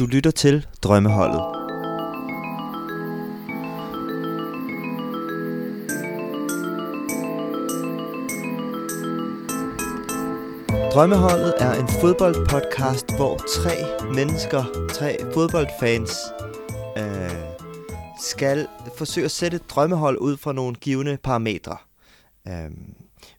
Du lytter til Drømmeholdet. Drømmeholdet er en fodboldpodcast, hvor tre mennesker, tre fodboldfans, øh, skal forsøge at sætte et drømmehold ud fra nogle givende parametre. Øh,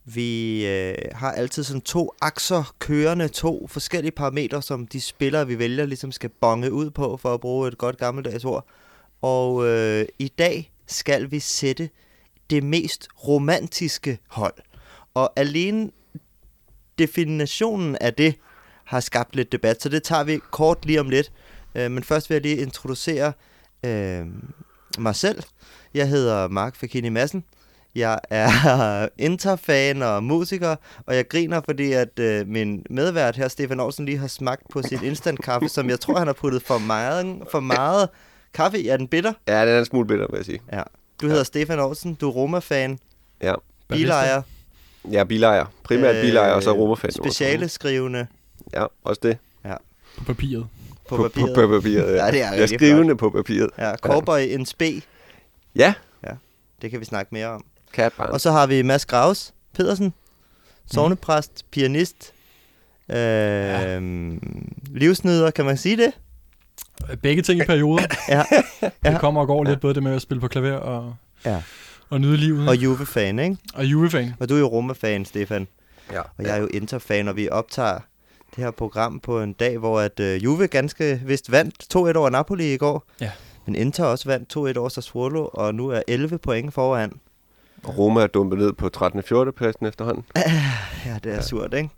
vi øh, har altid sådan to akser kørende, to forskellige parametre, som de spillere, vi vælger, ligesom skal bonge ud på, for at bruge et godt gammeldags ord. Og øh, i dag skal vi sætte det mest romantiske hold. Og alene definitionen af det har skabt lidt debat, så det tager vi kort lige om lidt. Øh, men først vil jeg lige introducere øh, mig selv. Jeg hedder Mark Fakini Madsen. Jeg er Inter-fan og musiker, og jeg griner, fordi at øh, min medvært her, Stefan Olsen, lige har smagt på sit instant kaffe, som jeg tror, han har puttet for meget, for meget kaffe i. Er den bitter? Ja, den er en smule bitter, vil jeg sige. Ja. Du hedder Stefan Olsen, du er Roma-fan, Ja, bilejer, er bilejer. Primært øh, bilejer, og så romerfan. speciale skrivende Ja, også det. på papiret. på, På, papiret. på, på papiret, ja. Ja, det er jeg er skrivende på papiret. Ja, Cowboy en spe, Ja, det kan vi snakke mere om. Katbarn. Og så har vi Mads Graus Pedersen, sovnepræst, pianist, øh, ja. livsnyder, kan man sige det? Begge ting i perioder. Ja. Det kommer og går lidt, både det med at spille på klaver og, Ja. og nyde livet. Og Juve-fan, ikke? og Juve-fan. Og du er jo Roma-fan, Stefan. Ja. Og jeg er jo Inter-fan, og vi optager det her program på en dag, hvor at øh, Juve ganske vist vandt 2-1 over Napoli i går. Ja. Men Inter også vandt 2-1 over Sassuolo, og nu er 11 point foran. Og Roma er dumpet ned på 13. og 14. pladsen efterhånden. Ja, det er ja. surt, ikke?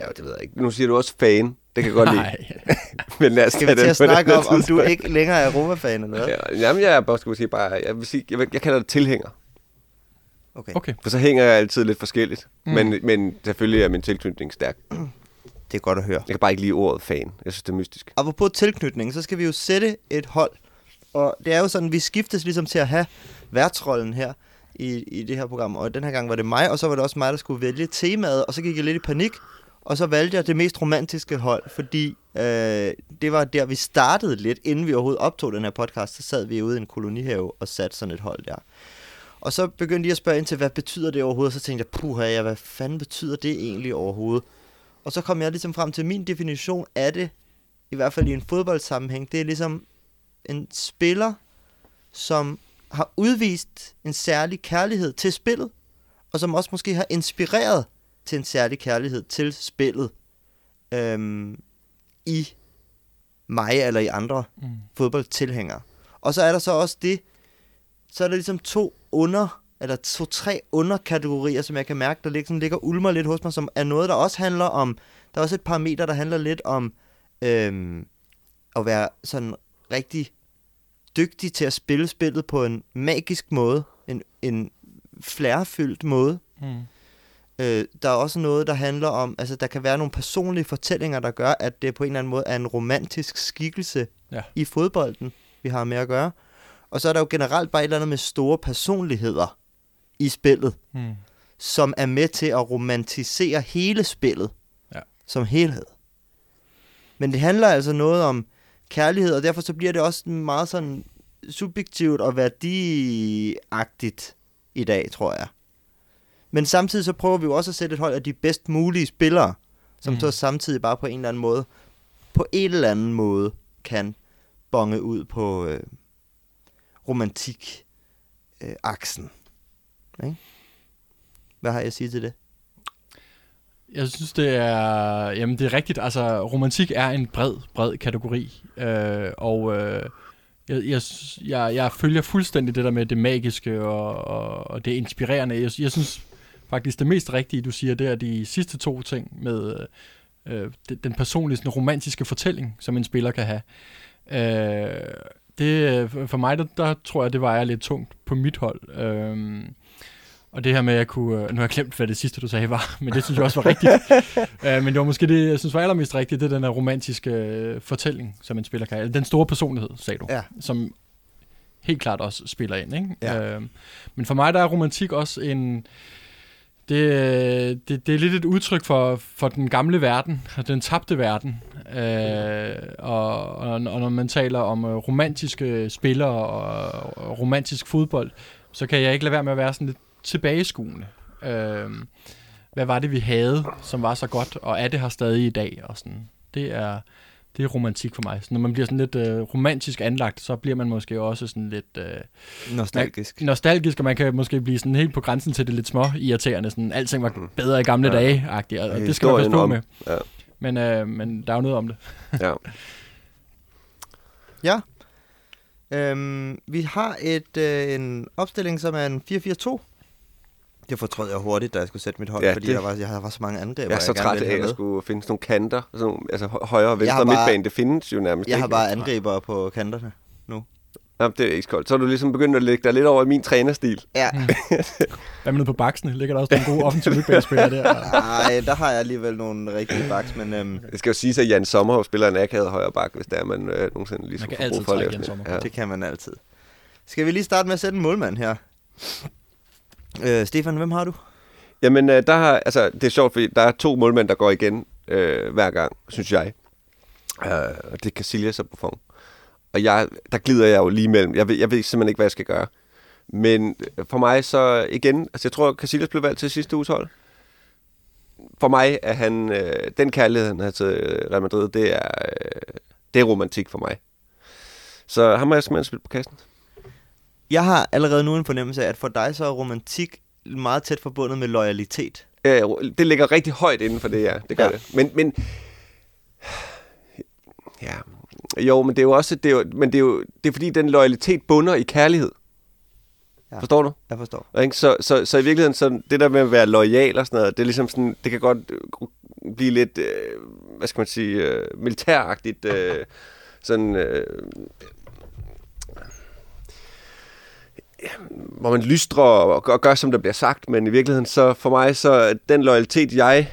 Ja, det ved jeg ikke. Nu siger du også fan. Det kan jeg godt lide. Nej. Men lad os Skal vi til at snakke om, om du ikke længere er Roma-fan eller hvad? Ja, jamen, jeg er bare skulle sige bare, jeg vil sige, jeg, jeg kalder det tilhænger. Okay. Okay. For så hænger jeg altid lidt forskelligt. Mm. Mm. Men, men selvfølgelig er min tilknytning stærk. Det er godt at høre. Jeg kan bare ikke lide ordet fan. Jeg synes, det er mystisk. Apropos tilknytning, så skal vi jo sætte et hold. Og det er jo sådan, vi skiftes ligesom til at have værtsrollen her i, i det her program. Og den her gang var det mig, og så var det også mig, der skulle vælge temaet. Og så gik jeg lidt i panik, og så valgte jeg det mest romantiske hold, fordi øh, det var der, vi startede lidt, inden vi overhovedet optog den her podcast. Så sad vi ude i en kolonihave og satte sådan et hold der. Og så begyndte de at spørge ind til, hvad betyder det overhovedet? Så tænkte jeg, puha, ja, hvad fanden betyder det egentlig overhovedet? Og så kom jeg ligesom frem til min definition af det, i hvert fald i en fodboldsammenhæng, det er ligesom en spiller, som har udvist en særlig kærlighed til spillet, og som også måske har inspireret til en særlig kærlighed til spillet øhm, i mig eller i andre Mm. fodboldtilhængere. Og så er der så også det, så er der ligesom to under, eller to-tre underkategorier, som jeg kan mærke, der liksom ligger ulmer lidt hos mig, som er noget, der også handler om, der er også et parameter, der handler lidt om øhm, at være sådan rigtig dygtig til at spille spillet på en magisk måde, en, en flærfyldt måde. Mm. Øh, der er også noget, der handler om, altså der kan være nogle personlige fortællinger, der gør, at det på en eller anden måde er en romantisk skikkelse Ja. i fodbolden, vi har med at gøre. Og så er der jo generelt bare et eller andet med store personligheder i spillet, Mm. som er med til at romantisere hele spillet Ja. som helhed. Men det handler altså noget om kærlighed, og derfor så bliver det også meget sådan subjektivt og værdiagtigt i dag, tror jeg. Men samtidig så prøver vi jo også at sætte et hold af de bedst mulige spillere, som Mm. så samtidig bare på en eller anden måde, på en eller anden måde, kan bonge ud på øh, romantik øh, aksen. Ikke? Hvad har jeg at sige til det? Jeg synes, det er, jamen, det er rigtigt. Altså, romantik er en bred, bred kategori. Øh, og øh, jeg, jeg, jeg, jeg følger fuldstændig det der med det magiske og, og, og det inspirerende. Jeg, jeg synes faktisk, det mest rigtige, du siger, det er de sidste to ting med øh, den personlige, sådan, romantiske fortælling, som en spiller kan have. Øh, det, øh, for mig, der, der tror jeg, det vejer lidt tungt på mit hold. Øh, og det her med, at jeg kunne... øh, Nu har jeg glemt, hvad det sidste, du sagde var, men det synes jeg også var rigtigt. uh, men det var måske det, jeg synes var allermest rigtigt, det er den her romantiske øh, fortælling, som en spiller kan have. Den store personlighed, sagde du, Ja. som helt klart også spiller ind. Ikke? Ja. Uh, men for mig, der er romantik også en... Det, det, det er lidt et udtryk for, for den gamle verden, den tabte verden. Øh, og, og, og når man taler om romantiske spillere og, og romantisk fodbold, så kan jeg ikke lade være med at være sådan lidt tilbageskuende. Øh, hvad var det, vi havde, som var så godt, og er det her stadig i dag? Og sådan. Det er, det er romantik for mig. Så når man bliver sådan lidt øh, romantisk anlagt, så bliver man måske også sådan lidt... Øh, Nostalgisk. nostalgisk, og man kan måske blive sådan helt på grænsen til det lidt små irriterende. Sådan, alting var bedre i gamle Ja. dage, agtigt, og det skal man passe på med. Ja, Men, øh, men der er jo noget om det. ja. Ja. Øhm, vi har et øh, en opstilling, som er en 4-4-2. Det fortrød jeg hurtigt, da jeg skulle sætte mit hold, Ja, fordi det- der var, jeg havde var så mange angreb. Jeg er så træt af at skulle finde sådan nogle kanter. Sådan nogle, altså hø- højre og venstre har bare- midtbane, det findes jo nærmest Jeg har ikke. bare angriber på kanterne. Jamen, det er ikke koldt. Så er du ligesom begyndt at lægge dig lidt over i min trænerstil. Ja. Hvad med på baksene? Ligger der også nogle gode offensive midtbanespillere der? Nej, der har jeg alligevel nogle rigtige backs, men øhm, Det skal jo sige, at Jan Sommerhov spiller en akavet højre bak, hvis der er man øh, nogensinde ligesom Man kan altid for at lave. Sommerhov. Ja. det kan man altid. Skal vi lige starte med at sætte en målmand her? Øh, Stefan, hvem har du? Jamen, øh, der har, altså, det er sjovt, fordi der er to målmænd, der går igen øh, hver gang, synes jeg. Øh, og det er Casillas og Buffon. Og jeg, der glider jeg jo lige mellem. Jeg ved, jeg ved simpelthen ikke, hvad jeg skal gøre. Men øh, for mig så igen, altså jeg tror, Casillas blev valgt til sidste uges hold. For mig er han, øh, den kærlighed, han har til øh, Real Madrid, det er, øh, det er romantik for mig. Så ham har jeg simpelthen spillet på kassen. Jeg har allerede nu en fornemmelse af, at for dig så er romantik meget tæt forbundet med loyalitet. Øh, det ligger rigtig højt inden for det, ja. Det gør Ja. ja. det. Men, men... Ja. Jo, men det er jo også... Det er jo, men det er jo det er fordi, den loyalitet bunder i kærlighed. Ja. Ja. Forstår du? Jeg forstår. Ikke? Så, så, så i virkeligheden, så det der med at være lojal og sådan noget, det er ligesom sådan, det kan godt øh, blive lidt, øh, hvad skal man sige, øh, militæragtigt, øh, sådan, øh, hvor man lystrer og gør, gør, som der bliver sagt, men i virkeligheden, så for mig, så er den loyalitet, jeg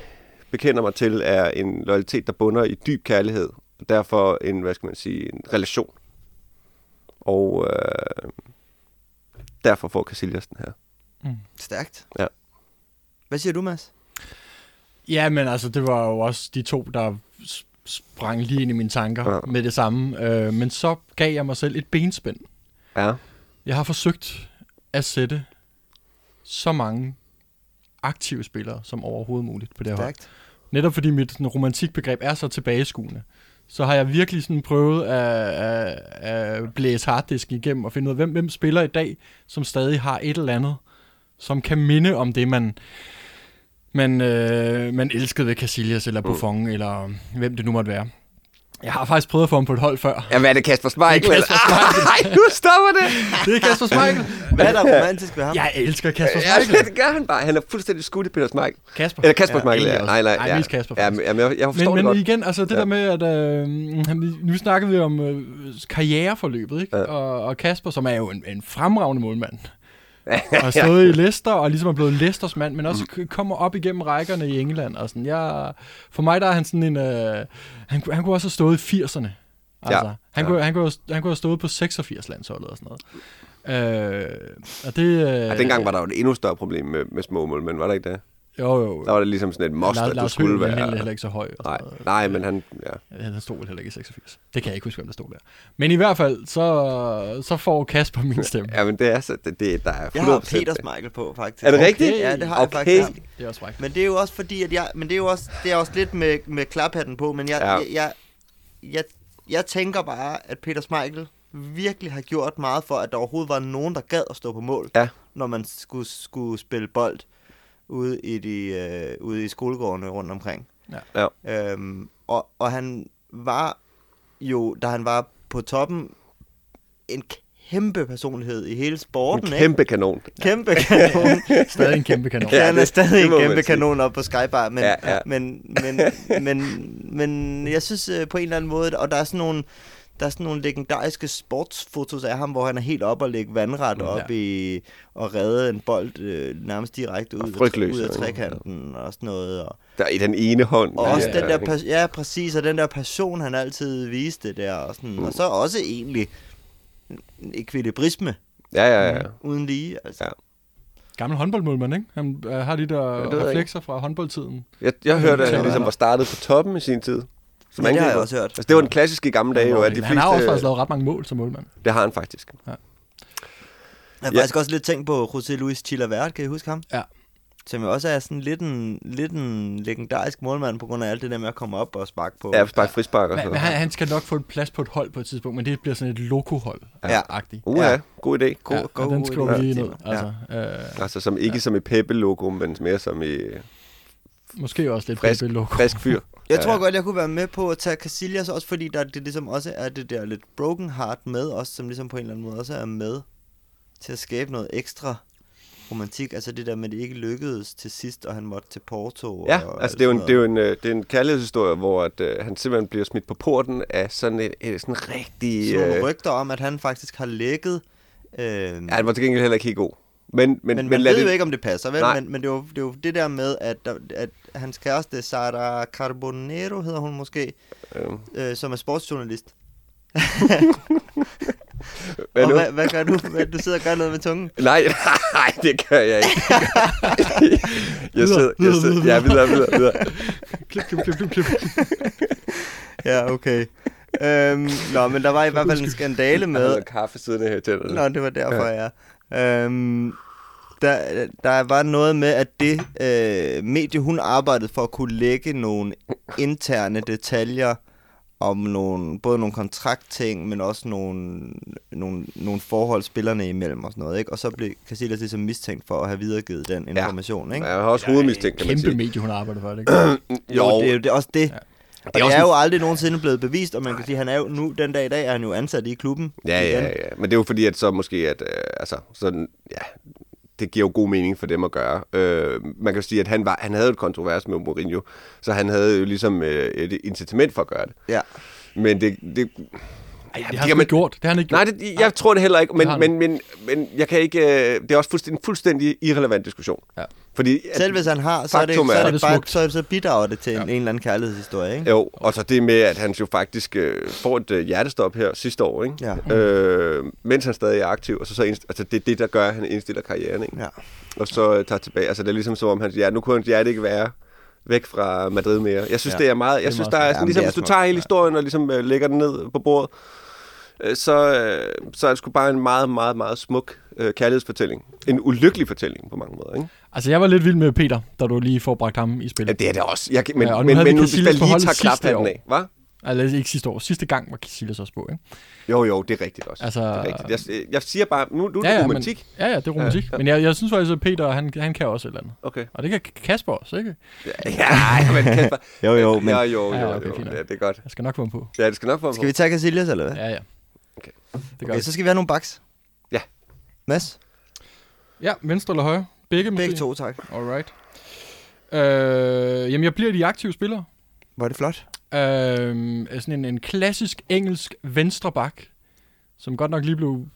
bekender mig til, er en loyalitet, der bunder i dyb kærlighed. Og derfor en, hvad skal man sige, en relation. Og øh, derfor får Casillas den her. Stærkt. Ja. Hvad siger du, Mads? Ja, men altså, det var jo også de to, der sprang lige ind i mine tanker ja. med det samme. Øh, men så gav jeg mig selv et benspænd. Ja. Jeg har forsøgt at sætte så mange aktive spillere som overhovedet muligt på det her hold. Netop fordi mit sådan, romantikbegreb er så tilbageskuende, så har jeg virkelig sådan prøvet at, at, at blæse harddisken igennem og finde ud af, hvem, hvem spiller i dag, som stadig har et eller andet, som kan minde om det, man, man, øh, man elskede ved Casillas eller Buffon, mm. eller hvem det nu måtte være. Jeg har faktisk prøvet at få ham på et hold før. Ja, hvad er det, Kasper Schmeichel? Det er Kasper Schmeichel. Nej, nu stopper det! Det er Kasper Schmeichel. Hvad er der romantisk ved ham? Jeg elsker Kasper Ja, Schmeichel. det gør han bare. Han er fuldstændig skudt i Peter Schmeichel. Kasper. Eller Kasper Ja, egentlig ja. Nej, nej. Ej, ja. mest Kasper, Ja, men, jeg, jeg forstår Men, men det godt. igen, altså det Ja. der med, at øh, nu snakker vi om øh, karriereforløbet, ikke? Ja. Og, og Kasper, som er jo en, en fremragende målmand, og har stået i Leicester, og ligesom er blevet Leicesters mand, men også mm. kommer op igennem rækkerne i England. Og sådan. Jeg, for mig der er han sådan en... Øh, han, kunne- han kunne også have stået i 80'erne. Altså, Ja, han, ja. Kunne, han, kunne, han kunne have stået på 86-landsholdet og sådan noget. Øh, og det... Øh, Ja, dengang var der jo et endnu større problem med, med små mål, men var der ikke det? Jo, jo. Der var det ligesom sådan et must, Lars, at du Lars skulle være... heller, heller ikke så høj. Nej, noget. nej, men han... Ja. Ja, han stod vel heller ikke i 86. Det kan jeg ikke huske, hvem der stod der. Men i hvert fald, så, så får Kasper min stemme. ja, men det er så... Det, det, der er 100% Jeg har det. Peter Schmeichel på, faktisk. Er det rigtigt? Ja, det har jeg Okay. faktisk. Det er også frækt. Men det er jo også fordi, at jeg... Men det er jo også, det er også lidt med, med klaphatten på, men jeg, Ja. ja. jeg, jeg, jeg, jeg tænker bare, at Peter Schmeichel virkelig har gjort meget for, at der overhovedet var nogen, der gad at stå på mål, Ja. når man skulle, skulle spille bold ude i, de, øh, ude i skolegårdene rundt omkring. Ja. Øhm, og, og han var jo, da han var på toppen, en kæmpe personlighed i hele sporten. En ikke? kæmpe kanon. kæmpe kanon. Stadig en kæmpe kanon. Ja, Ja, han er stadig det en kæmpe kanon op på Skybar, men, Ja, ja. men, men, men, men jeg synes øh, på en eller anden måde, og der er sådan nogle, der er sådan nogle legendariske sportsfotos af ham, hvor han er helt op og lægge vandret Ja. op i og redde en bold øh, nærmest direkte Og ud, af, frygtløs, ud af ja. trekanten og sådan noget. Og, Der er i den ene hånd. og Ja, også ja, den ja. der, ja præcis, og den der passion, han altid viste der, og, sådan, Mm. og så også egentlig en ekvilibrisme Ja, ja, ja. uden lige. Altså. Ja. Gammel håndboldmålmand, ikke? Han øh, har de der Ja, ja, reflekser fra håndboldtiden. Jeg, jeg hørte, at han Ja. ligesom var startet på toppen i sin tid. Som Ja, det har jeg også hørt. Altså, det var den klassiske i gamle dage, jo, at de han fleste... har også faktisk lavet ret mange mål som målmand. Det har han faktisk. Jeg har Ja. faktisk også lidt tænkt på José Luis Chilavert, kan I huske ham? Ja. Som jo også er sådan lidt en, lidt en legendarisk målmand, på grund af alt det der med at komme op og sparke på. Ja, spark frispark og Men, sådan men han, han skal nok få et plads på et hold på et tidspunkt, men det bliver sådan et lokohold Ja. agtigt Uha, Ja. god idé. God- ja, god- og den skriver idé. vi lige Ja. ned. Altså, øh, Altså som, ikke Ja. som i Peppe-logo, men mere som i måske også lidt Frisk- frisk, fyr. Jeg Ja. tror godt, jeg kunne være med på at tage Casillas, også fordi der det ligesom også er det der lidt broken heart med os, som ligesom på en eller anden måde også er med til at skabe noget ekstra romantik. Altså det der med, at det ikke lykkedes til sidst, og han måtte til Porto. Ja, og altså alt det er jo en, det er jo en, øh, det er en kærlighedshistorie, hvor at, øh, han simpelthen bliver smidt på porten af sådan et, et sådan rigtig... Så Øh, rygter om, at han faktisk har lækket. Øh, ja, han var til gengæld heller ikke helt god. Men, men, men, man ved det, jo ikke, om det passer, vel? Nej. Men, men det, er jo, det jo det der med, at, at hans kæreste, Sara Carbonero, hedder hun måske, Øh, øh, som er sportsjournalist. hvad og hvad, hvad gør du? Hvad, du sidder og gør noget med tungen. Nej, nej, det gør jeg ikke. jeg sidder, jeg sidder, ja, videre, videre, videre. klip, klip, klip, klip, klip. Ja, okay. Øhm, nå, men der var i hvert fald en skandale Jeg med... havde kaffe her i tænderne. Nå, det var derfor, ja. Øhm, der, der var noget med, at det øh, medie, hun arbejdede for, kunne lægge nogle interne detaljer om nogle, både nogle kontraktting, men også nogle, nogle, nogle forhold spillerne imellem og sådan noget, ikke? Og så blev Casillas ligesom mistænkt for at have videregivet den information, ikke? Jeg har også hovedmistænkt, kan man Kæmpe sige. medie, hun arbejder for, det ikke? Jo, det er jo det, er også det. Ja. Og Det er det er en- jo aldrig nogensinde blevet bevist, og man kan sige, han er jo nu, den dag i dag, er han jo ansat i klubben. Ja, igen. ja, ja. Men det er jo fordi, at så måske, at øh, altså, sådan, ja, det giver jo god mening for dem at gøre. Øh, man kan jo sige, at han, var, han havde et kontrovers med Mourinho, så han havde jo ligesom øh, et incitament for at gøre det. Ja. Men det... det Ej, det har han ikke gjort. Det har han ikke Nej, gjort. det, jeg tror det heller ikke, men, men, men, men jeg kan ikke... Øh, det er også fuldstændig, en fuldstændig irrelevant diskussion. Ja. Fordi, at, Selv hvis han har, så, er det, så, er- Så det bare, så, så bidrager det til ja. Ja. en, en eller anden kærlighedshistorie, ikke? Jo, og så det med, at han jo faktisk øh, får et øh, hjertestop her sidste år, ikke? Ja. Øh, mens han stadig er aktiv, og så, så indst- altså, det er det, der gør, at han indstiller karrieren, ikke? Ja. og så øh, tager tilbage. Altså det er ligesom som om hans hjerte, nu kunne hans hjerte ikke være væk fra Madrid mere. Jeg synes, Ja, ja, det er meget, jeg synes, der er sådan, ligesom, hvis du tager hele historien og ligesom øh, lægger den ned på bordet, så, øh, så er det sgu bare en meget, meget, meget smuk øh, kærlighedsfortælling. En ulykkelig fortælling på mange måder, ikke? Altså, jeg var lidt vild med Peter, da du lige får bragt ham i Ja, spillet. det er det også. Jeg, men, Ja, og nu men, havde men vi nu, på lige sidste klaphatten af, hvad? Altså, ikke sidste år. Sidste gang var Casillas også på, ikke? Jo, jo, det er rigtigt også. Altså- det er rigtigt. Jeg, jeg siger bare, nu, nu er Ja, det ja, romantik. Men, ja, ja, det er romantik. Ja, Ja, ja. Men jeg, jeg synes faktisk, at Peter, han, han kan også et eller andet. Okay. Og det kan Kasper også, ikke? Ja, men Kasper. Jo, jo, men Ja, jo, Ja, jo, okay, jo, ja, det er godt. Jeg skal nok få ham på. Ja, det skal nok få ham skal vi tage Casillas, eller hvad? Ja, ja. Det Okay, så skal vi have nogle baks. Ja. Mads? Ja, venstre eller højre? Begge måske? Begge to, tak. Alright. Øh, jamen, jeg bliver de aktive spillere. Var det flot? Øh, er sådan en, en klassisk engelsk venstre bak, som godt nok lige blev...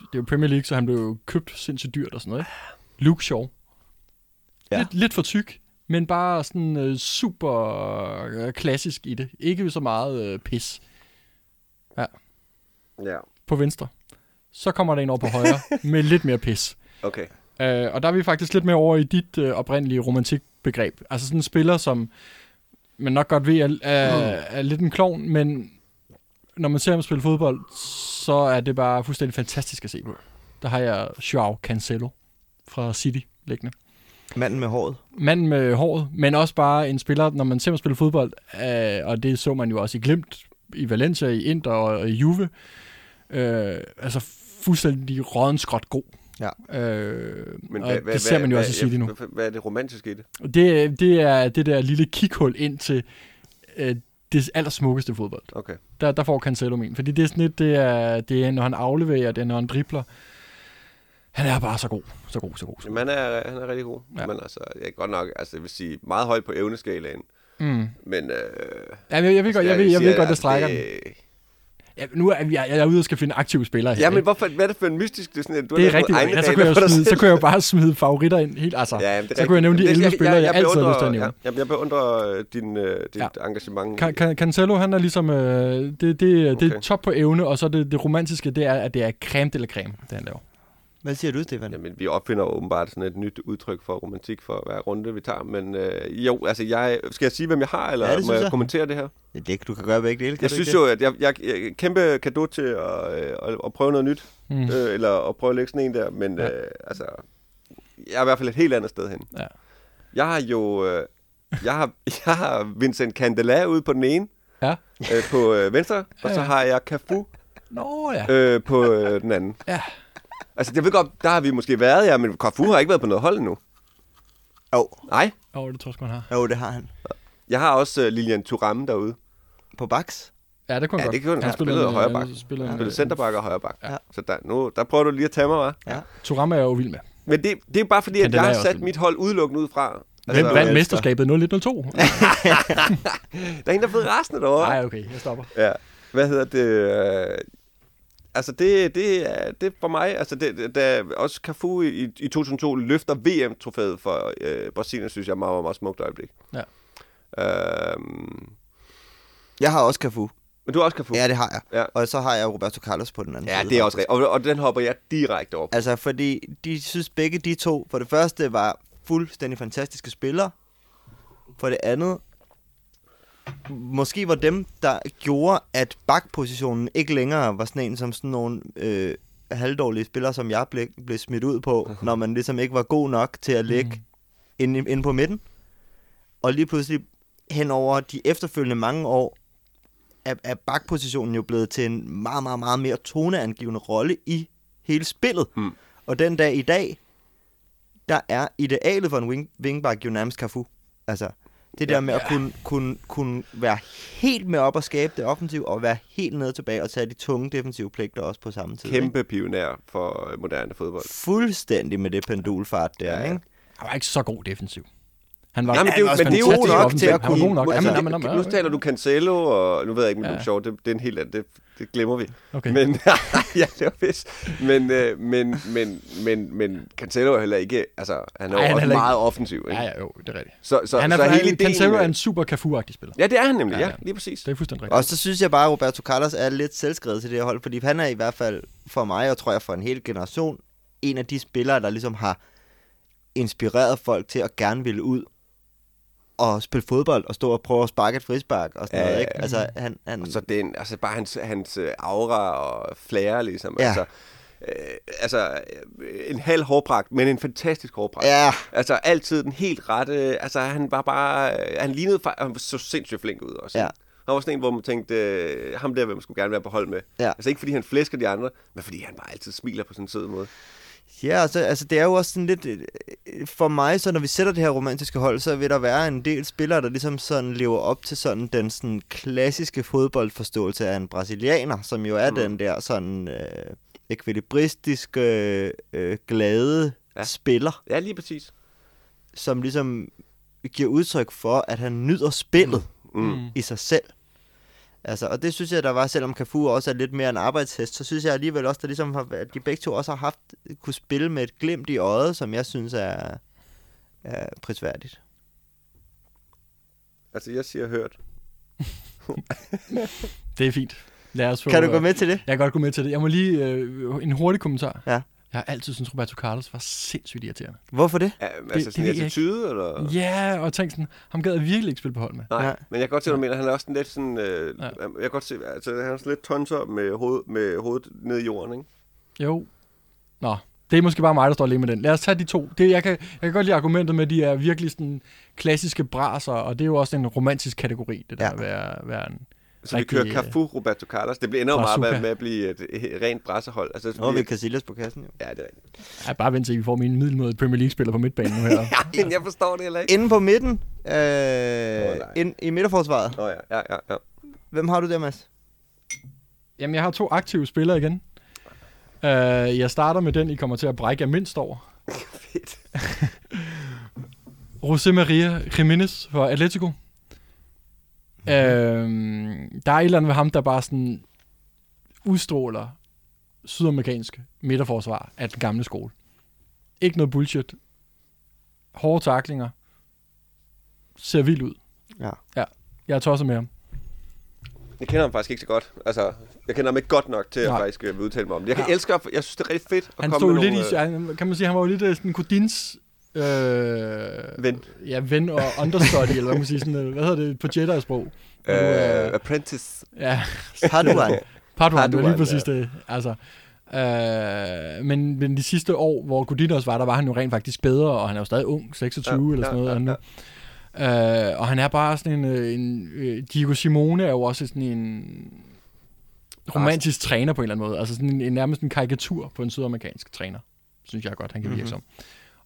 Det er jo Premier League, så han blev købt sindssygt dyrt og sådan noget, ikke? Luke Shaw. Ja. Ja. Lidt, lidt for tyk, men bare sådan øh, super øh, klassisk i det. Ikke så meget øh, pis Ja, på venstre. Så kommer der en over på højre med lidt mere pis. okay. Øh, og der er vi faktisk lidt mere over i dit øh, oprindelige romantikbegreb. Altså sådan en spiller, som man nok godt ved er, er, er lidt en klovn, men når man ser ham spille fodbold, så er det bare fuldstændig fantastisk at se på. Der har jeg Joao Cancelo fra City liggende. Manden med håret. Manden med håret, men også bare en spiller, når man ser ham spille fodbold, øh, og det så man jo også i Glimt, i Valencia, i Inter og i Juve, øh, altså fuldstændig rådenskrot god. Ja. Øh, Men og det ser man jo også i City nu. Hvad, hvad er det romantiske i det? Det, det er det der lille kikhul ind til øh, det allersmukkeste fodbold. Okay. Der, der får Cancelo min. Fordi det er sådan lidt, det er, det er, når han afleverer, det er, når han dribler. Han er bare så god, så god, så god. Så god. Jamen, han er, han er rigtig god. Ja. Men altså, jeg er godt nok, altså, jeg vil sige, meget højt på evneskalaen. Mm. Men, øh, Ja, jeg, jeg ved godt, jeg, ved, jeg ved godt, det strækker den. Det, Ja, nu er jeg, jeg er ude og skal finde aktive spillere her. Ja, men hvorfor, hvad er det for en mystisk, det er sådan, at du det er rigtigt. Ja, så, kunne jeg jo smide, så kunne jeg jo bare smide favoritter ind. Helt, altså, Ja, jamen, det er så kunne jeg nævne de rigtigt. 11 Jeg- spillere, jeg, altid har lyst til at nævne. Jeg beundrer øh, din, øh, dit Ja. engagement. Can- Can- Cancelo, han er ligesom, øh, det, det, det Okay. er top på evne, og så det, det romantiske, det er, at det er creme eller creme, det han laver. Hvad siger du, Stefan? Jamen, vi opfinder åbenbart sådan et nyt udtryk for romantik for hver runde, vi tager. Men øh, jo, altså, jeg, skal jeg sige, hvem jeg har, eller Ja, det må jeg, jeg. kommentere det her? Ja, det, du kan gøre begge dele, kan Jeg du synes ikke jo, at jeg, jeg, jeg kæmpe kado til at, øh, at, prøve noget nyt, Mm. øh, eller at prøve at lægge sådan en der, men Ja. ja. øh, altså, jeg er i hvert fald et helt andet sted hen. Ja. Jeg har jo, øh, jeg har, jeg har Vincent Candela ude på den ene, Ja. øh, på øh, venstre, og så Ja. har jeg Cafu Nå ja. øh, på øh, den anden. Ja. Altså, jeg ved godt, der har vi måske været, ja, men Cafu har ikke været på noget hold endnu. Jo, Nej, Åh, oh, det tror jeg sgu, han har. jo, det har han. jeg har også øh, Lilian Thuram derude. På baks? Ja, det kunne Ja, han det godt. kunne han. Han spillede højre bak. Han spillede, Han med- spiller centerback og højreback. Ja. Så der, nu, der prøver du lige at tage mig, hva'? Ja. Turam er jeg jo vild med. Men det, det er bare fordi, at jeg har sat mit hold udelukkende ud fra. Hvem Altså, vandt mesterskabet 0102? Der er en, der er blevet rasende derovre. Nej, okay, jeg stopper. Ja. Hvad hedder det? Altså, det, det, er, det for mig, altså, det, da også Cafu i, i 2002 løfter VM-trofæet for øh, Brasilien, synes jeg er meget, meget, meget smukt øjeblik. Ja. Øhm, Jeg har også Cafu. men du har også Cafu? Ja, det har jeg. Ja. Og så har jeg Roberto Carlos på den anden ja side. det er også rigtigt. Og, og den hopper jeg direkte over på. Altså, fordi de synes begge de to, for det første var fuldstændig fantastiske spillere. For det andet, måske var dem, der gjorde, at bakpositionen ikke længere var sådan en som sådan nogle øh, halvdårlige spillere, som jeg blev, blev smidt ud på, når man ligesom ikke var god nok til at ligge Mm. inde, inde på midten. Og lige pludselig hen over de efterfølgende mange år, er, er bakpositionen jo blevet til en meget, meget, meget mere toneangivende rolle i hele spillet. Mm. Og den dag i dag, der er idealet for en wing, wingback jo nærmest Cafu. Altså, det der Ja. med at kunne, kunne, kunne være helt med op og skabe det offensiv, og være helt nede tilbage og tage de tunge defensive pligter også på samme tid. ikke? Kæmpe pioner for øh, moderne fodbold. Fuldstændig med det pendulfart der, ja, ja. ikke? Han var ikke så god defensiv. Han var, Nej, men det er jo- han var men det er jo nok til at kunne- nok. altså, Jamen, jamen, jamen, nu jamen, taler du Cancelo, og nu ved jeg ikke, om det Ja. er sjovt, det, det er en helt anden, det, det glemmer vi. Okay. Men, ja, det var vist. Men, øh, men, men, men, men Cancelo er heller ikke, altså, han er Ej, han er også heller ikke- meget offensiv, ikke? Ja, ja, jo, det er rigtigt. Så, så, han er, så hele ideen... Cancelo er en super Cafu-agtig spiller. Ja, det er han nemlig, Ja, ja, ja. lige præcis. Det er fuldstændig rigtigt. Og så synes jeg bare, at Roberto Carlos er lidt selvskrevet til det her hold, fordi han er i hvert fald for mig, og tror jeg for en hel generation, en af de spillere, der ligesom har inspireret folk til at gerne ville ud og spille fodbold og stå og prøve at sparke et frispark og sådan Ja, noget, ikke? Altså, han, han, Og så det er en, altså bare hans, hans øh, aura og flair, ligesom. Ja. Altså, øh, altså, øh, en halv hårpragt, men en fantastisk hårpragt. ja, Altså altid den helt rette, altså han var bare, øh, han lignede, han så sindssygt flink ud også. Ja. Han var sådan en, hvor man tænkte, øh, ham der vil man skulle gerne være på hold med. Ja. Altså ikke fordi han flæsker de andre, men fordi han bare altid smiler på sådan en sød måde. Ja, altså, altså det er jo også sådan lidt, øh, for mig, så når vi sætter det her romantiske hold, så vil der være en del spillere, der ligesom sådan lever op til sådan den sådan klassiske fodboldforståelse af en brasilianer, som jo er Mm. den der sådan øh, ekvilibristiske, øh, glade Ja. ja. spiller, Ja, lige præcis. som ligesom giver udtryk for, at han nyder spillet Mm. Mm. i sig selv. Altså, og det synes jeg, der var, selvom Cafu også er lidt mere en arbejdshest, så synes jeg alligevel også, der ligesom har, været- de begge to også har haft, kunne spille med et glimt i øjet, som jeg synes er, er prisværdigt. Altså jeg siger hørt. Det er fint. Lad os få, Kan du gå med til det? Jeg kan godt gå med til det. Jeg må lige øh, en hurtig kommentar. Ja. Jeg har altid syntes, Roberto Carlos var sindssygt irriterende. Hvorfor det? Ja, altså det sådan ved en attitude, eller? Ja, og tænk sådan, ham gad jeg virkelig ikke spille på hold med. Nej, Ja. men jeg kan godt se, hvad du mener. Han er også sådan lidt sådan... Øh, ja. Jeg kan godt se, altså han er sådan lidt tonser med, hoved, med hovedet ned i jorden, ikke? Jo. Nå, det er måske bare mig, der står alene med den. Lad os tage de to. Det, jeg, kan, jeg kan godt lide argumentet med, at de er virkelig sådan klassiske braser, og det er jo også en romantisk kategori, det der Ja. at være, være en... Så vi Rigtig, kører Cafu, Roberto Carlos. Det bliver jo meget med, med at blive et, et rent brassehold. Altså, har vi Casillas på kassen jo. Ja, det er rigtigt. Ja, bare vent til, at vi får min middelmåde Premier League-spiller på midtbanen nu her. Ja, jeg forstår det heller ikke. Inde på midten, øh, ind, i midterforsvaret. Nå ja, ja, ja, ja. Hvem har du der, Mads? Jamen, jeg har to aktive spillere igen. Uh, jeg starter med den, I kommer til at brække af mindst over. Fedt. José Maria Jiménez for Atletico. Mm-hmm. der er et eller andet ved ham, der bare sådan udstråler sydamerikansk midterforsvar af den gamle skole. Ikke noget bullshit. Hårde taklinger. Ser vild ud. Ja. Ja, jeg er tosset med ham. Jeg kender ham faktisk ikke så godt. Altså, jeg kender ham ikke godt nok til at Nej. faktisk øh, udtale mig om det. Jeg kan Ja. elske, jeg synes, det er rigtig fedt at Han komme stod med lidt nogle, i, han, kan man sige, han var jo lidt øh, sådan Godins øh, Ven. Ja, ven og understudy, eller hvad man siger, sådan, øh, hvad hedder det på Jedi-sprog? øh, øh, Apprentice. Ja, Padawan. Padawan, det var lige præcis det. Altså, øh, men, men de sidste år, hvor Godin også var, der var han jo rent faktisk bedre, og han er jo stadig ung, 26 Ja, eller sådan ja, noget. ja, han nu. Øh, og han er bare sådan en, øh, en øh, Diego Simone er jo også sådan en romantisk træner på en eller anden måde. Altså sådan en, en nærmest en karikatur på en sydamerikansk træner, synes jeg godt, han kan virke Mhm. som.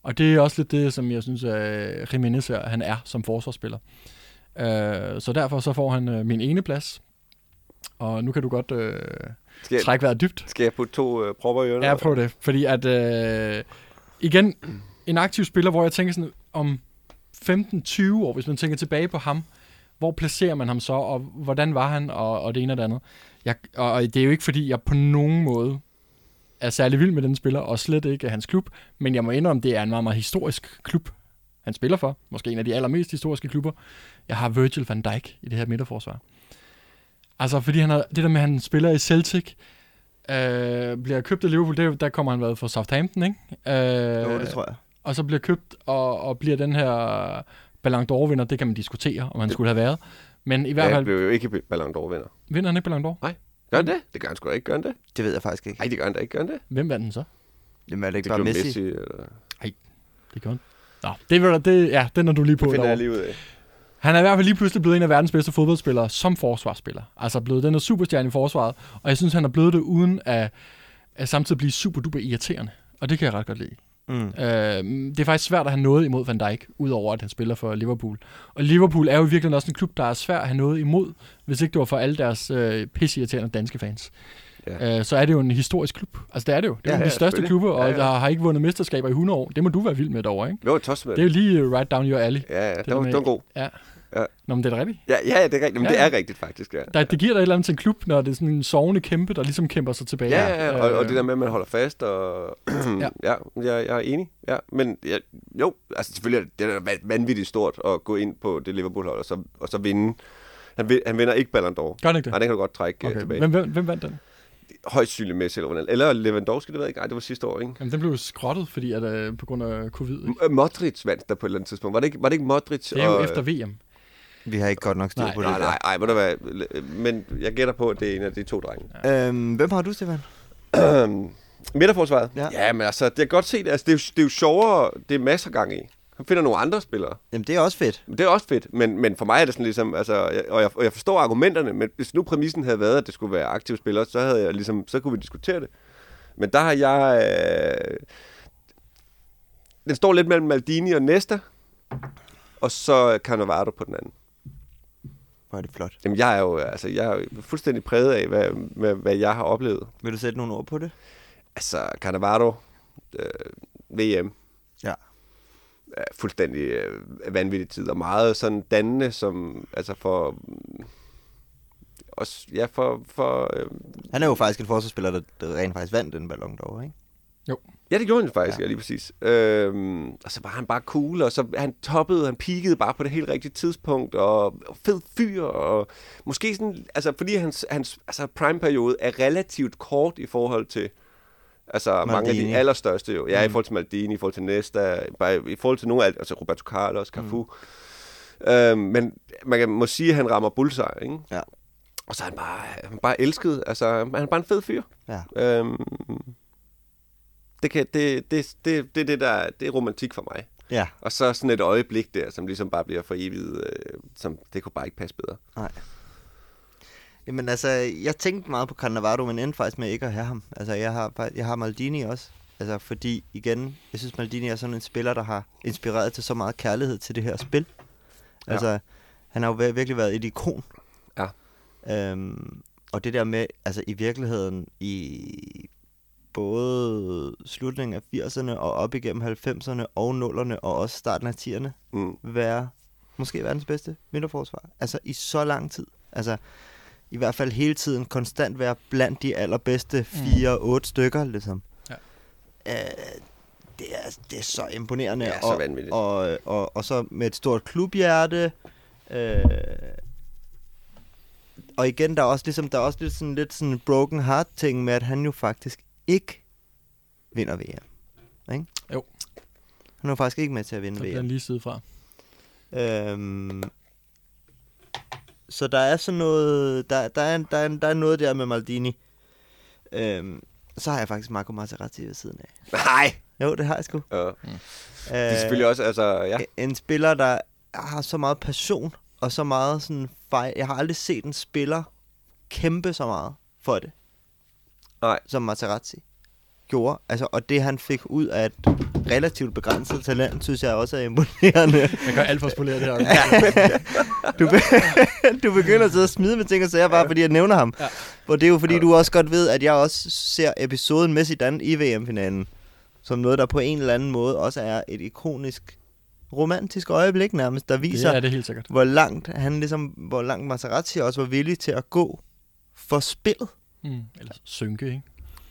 Og det er også lidt det, som jeg synes, at Jimenez er, han er som forsvarsspiller. Øh, så derfor så får han øh, min ene plads. Og nu kan du godt øh, Skal jeg, trække vejret dybt. skal jeg putte to øh, propper i ørerne? Ja, prøv det. Fordi at, øh, igen, en aktiv spiller, hvor jeg tænker sådan, om 15-20 år, hvis man tænker tilbage på ham, hvor placerer man ham så, og hvordan var han, og, og det ene og det andet. Jeg, og, og det er jo ikke, fordi jeg på nogen måde er særlig vild med den spiller, og slet ikke hans klub, men jeg må indrømme, det er en meget, meget historisk klub, han spiller for. Måske en af de allermest historiske klubber. Jeg har Virgil van Dijk i det her midterforsvar. Altså, fordi han har, det der med, at han spiller i Celtic, øh, bliver købt af Liverpool, det, der kommer han været fra Southampton, ikke? Øh, Jo, det tror jeg. og så bliver købt og, og bliver den her Ballon d'Or-vinder, det kan man diskutere, om han skulle have været. Men i hvert Ja, fald, blev jo ikke Ballon d'Or vinder. han ikke Ballon d'Or? Gør han det? Det gør han sgu da ikke, gør han det? Det ved jeg faktisk ikke. Nej, det gør han da ikke, gør han det? Hvem vandt den så? Jamen er det ikke Det bare Messi? Messi eller... Det gjorde han. Nå, det, vil, det, ja, den er du lige på. Det finder jeg lige ud af. Han er i hvert fald lige pludselig blevet en af verdens bedste fodboldspillere som forsvarsspiller. Altså blevet den der superstjerne i forsvaret. Og jeg synes, han er blevet det uden at, at samtidig blive super duper irriterende. Og det kan jeg ret godt lide. Mm. Øh, det er faktisk svært at have noget imod Van Dijk, udover at han spiller for Liverpool. Og Liverpool er jo virkelig også en klub, der er svært at have noget imod, hvis ikke det var for alle deres øh, pisseirriterende danske fans. Ja. Øh, så er det jo en historisk klub. Altså det er det jo. Det er Ja, ja, ja, de største selvfølgelig. klubber, og Ja, ja, ja. der har ikke vundet mesterskaber i 100 år. Det må du være vild med derovre, ikke? Jo, tosset med Det er jo lige øh, right down your alley. Ja, ja, der det var, det var god. Nå, men det er da rigtigt. Ja, ja, det er rigtigt. Men Ja, det ja. er rigtigt, faktisk, ja. Der, det giver dig et eller andet til en klub, når det er sådan en sovende kæmpe, der ligesom kæmper sig tilbage. Ja, ja, ja. Og, og Øh, det der med, at man holder fast, og ja, Ja. ja jeg, jeg er enig. Ja. Men ja, jo, altså selvfølgelig er det, det er da vanvittigt stort at gå ind på det Liverpool-hold, og så, og så vinde. Han, han vinder ikke Ballon d'Or. Gør han ikke Nej, det? den kan du godt trække okay. Okay. tilbage. Hvem, hvem, hvem vandt den? Højst synligt Messi eller Ronaldo. Eller Lewandowski, det ved jeg ikke. Nej, det var sidste år, ikke? Jamen, den blev jo skrottet, fordi at, øh, på grund af covid. Ikke? M- Modric vandt der på et eller andet tidspunkt. Var det ikke, var det ikke Modric? Det er jo og, efter VM. Vi har ikke godt nok styr Nej, på det Nej, der. nej, nej, ved du hvad? Men jeg gætter på, at det er en af de to drenge. Øhm, hvem har du, Stefan? Midterforsvaret? Ja. ja, men altså, det er godt set. Altså, det, er jo, det er jo sjovere, det er masser gang i. Han finder nogle andre spillere. Jamen, det er også fedt. Det er også fedt, men, men for mig er det sådan ligesom, altså, jeg, og, jeg, og jeg forstår argumenterne, men hvis nu præmissen havde været, at det skulle være aktive spillere, så havde jeg ligesom, så kunne vi diskutere det. Men der har jeg, øh, den står lidt mellem Maldini og Nesta, og så Cannavaro på den anden. Hvor er det flot. Jamen, jeg er jo, altså, jeg er jo fuldstændig præget af, hvad, hvad, hvad jeg har oplevet. Vil du sætte nogle ord på det? Altså, Cannavaro, øh, VM, Ja. er fuldstændig øh, vanvittig tid, og meget sådan dannende, som, altså for, også, ja, for, for øh, Han er jo faktisk en forsvarsspiller, der, der rent faktisk vandt den ballon derovre, ikke? Ja, det gjorde han faktisk, Ja. ja, lige præcis. Øhm, og så var han bare cool, og så han toppede, han peakede bare på det helt rigtige tidspunkt, og, og fed fyr, og måske sådan, altså fordi hans, hans altså prime-periode er relativt kort i forhold til, altså Maldini. mange af de allerstørste jo. Ja, mm. i Mm. forhold til Maldini, i forhold til Nesta, bare i forhold til nogle af, altså Roberto Carlos, Cafu. Mm. Øhm, men man må sige, at han rammer bullseye, ikke? Ja. Og så er han bare, han bare elsket, altså han er bare en fed fyr. Ja. Øhm, det, kan, det, det, det, det, det, der, det er romantik for mig. Ja. Og så sådan et øjeblik der, som ligesom bare bliver for evigt, øh, som det kunne bare ikke passe bedre. Jamen altså, jeg tænkte meget på Cannavaro, men endte faktisk med ikke at have ham. Altså, jeg har, jeg har Maldini også. Altså, fordi igen, jeg synes Maldini er sådan en spiller, der har inspireret til så meget kærlighed til det her spil. Ja. Altså, han har jo vir- virkelig været et ikon. Ja. Øhm, og det der med, altså i virkeligheden, i både slutningen af 80'erne og op igennem 90'erne og 0'erne og også starten af 10'erne, Mm. være måske verdens bedste midterforsvar. Altså i så lang tid. Altså i hvert fald hele tiden konstant være blandt de allerbedste 4-8 stykker, ligesom. Ja. Øh, det, er, det er så imponerende. Ja, så og, vanvittigt. Og, og, og så med et stort klubhjerte. Øh, og igen, der er også ligesom, der er også lidt sådan, lidt sådan en broken heart ting med, at han jo faktisk ikke vinder VM. Ikke? Jo. Han er jo faktisk ikke med til at vinde Så bliver VM. den lige side fra. Øhm, så der er sådan noget, der, der, er, der, er, der er noget der med Maldini. Øhm, så har jeg faktisk Marco Materazzi ved siden af. Nej! Jo, det har jeg sgu. Ja. Øh, Det er selvfølgelig også, altså, ja. en spiller, der har så meget passion, og så meget sådan fej. Jeg har aldrig set en spiller kæmpe så meget for det, Nej. som Materazzi gjorde. Altså, og det, han fik ud af et relativt begrænset talent, synes jeg også er imponerende. Jeg gør alt for at spolere det her. Du, be- du begynder at sidde og smide med ting og sager, bare fordi jeg nævner ham. Ja. Og det er jo fordi, du også godt ved, at jeg også ser episoden med Zidane i VM-finalen, som noget, der på en eller anden måde også er et ikonisk, romantisk øjeblik nærmest, der Det viser, er det helt sikkert. hvor langt han ligesom, hvor langt Maserati også var villig til at gå for spillet. Mm. Eller synke, ikke?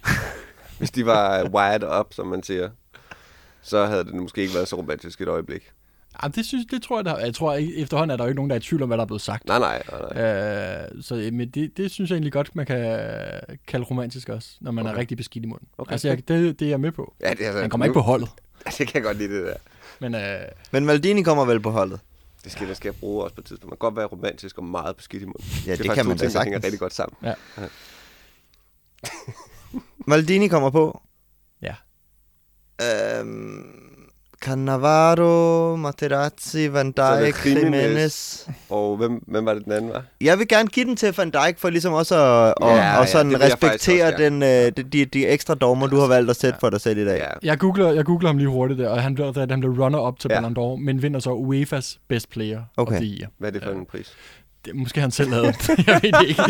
Hvis de var wired up, som man siger, så havde det måske ikke været så romantisk et øjeblik. Jamen, det, synes, det tror jeg, der, jeg tror, efterhånden er der jo ikke nogen, der er i tvivl om, hvad der er blevet sagt. Nej, nej, nej. nej. Øh, så øh, men det, det synes jeg egentlig godt, man kan kalde romantisk også, når man okay. Er rigtig beskidt i munden. Okay. Altså, jeg, det, det er jeg med på. Ja, det er altså, Han kommer ikke på holdet. Det kan jeg godt lide, det der. Men øh, Men Maldini kommer vel på holdet. Det skal, det skal jeg bruge også på et tidspunkt. Man kan godt være romantisk og meget beskidt i munden. Ja, er det faktisk kan man da ting, der hænger sagtens. rigtig godt sammen. Maldini kommer på. Ja. Øhm, Cannavaro, Materazzi, Van Dijk, Jimenez. Og hvem, hvem var det den anden, var? Jeg vil gerne give den til Van Dijk for ligesom også at og, Ja, ja, og ja, sådan faktisk respektere også den, øh, de, de, de ekstra dommer, du har valgt at sætte Ja. for dig selv i dag. Ja. jeg, googler, jeg googler ham lige hurtigt der, og han bliver, han bliver runner-up til Ja. ja. Ballon d'Or, men vinder så UEFA's Best Player Okay. of the Year. Hvad er det for Ja. en pris? Det, måske han selv havde. jeg ved det ikke.